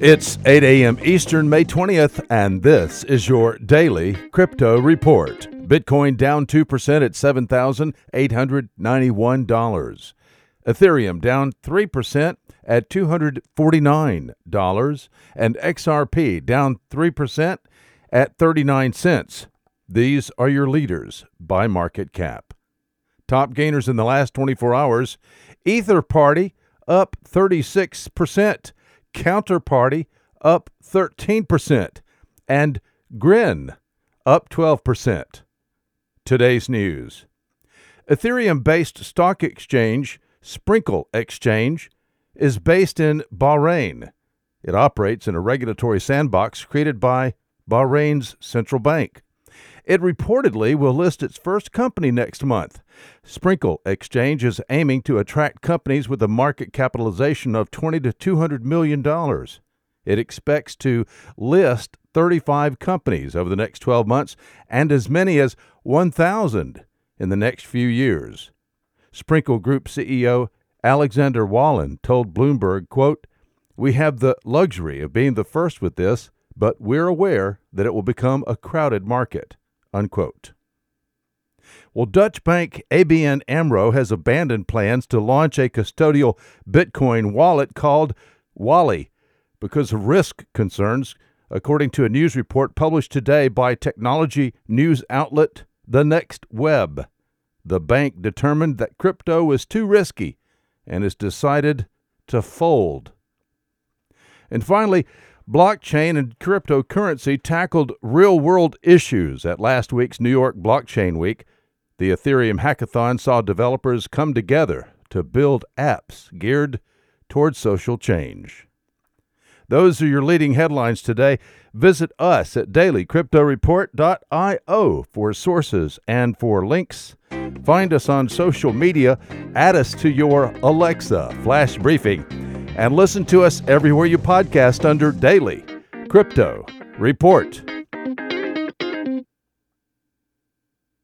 It's 8 a.m. Eastern, May 20th, and this is your daily crypto report. Bitcoin down 2% at $7,891. Ethereum down 3% at $249. And XRP down 3% at 39 cents. These are your leaders by market cap. Top gainers in the last 24 hours Etherparty up 36%. Counterparty up 13%, and Grin up 12%. Today's news Ethereum based stock exchange, Sprinkle Exchange, is based in Bahrain. It operates in a regulatory sandbox created by Bahrain's central bank. It reportedly will list its first company next month. Sprinkle Exchange is aiming to attract companies with a market capitalization of 20 to 200 million dollars. It expects to list 35 companies over the next 12 months and as many as 1,000 in the next few years. Sprinkle Group CEO Alexander Wallen told Bloomberg, quote, "We have the luxury of being the first with this, but we're aware that it will become a crowded market." Unquote. Well, Dutch bank ABN AMRO has abandoned plans to launch a custodial Bitcoin wallet called Wallie because of risk concerns, according to a news report published today by technology news outlet The Next Web. The bank determined that crypto was too risky and has decided to fold. And finally, Blockchain and cryptocurrency tackled real world issues at last week's New York Blockchain Week. The Ethereum Hackathon saw developers come together to build apps geared towards social change. Those are your leading headlines today. Visit us at dailycryptoreport.io for sources and for links. Find us on social media, add us to your Alexa flash briefing and listen to us everywhere you podcast under Daily Crypto Report.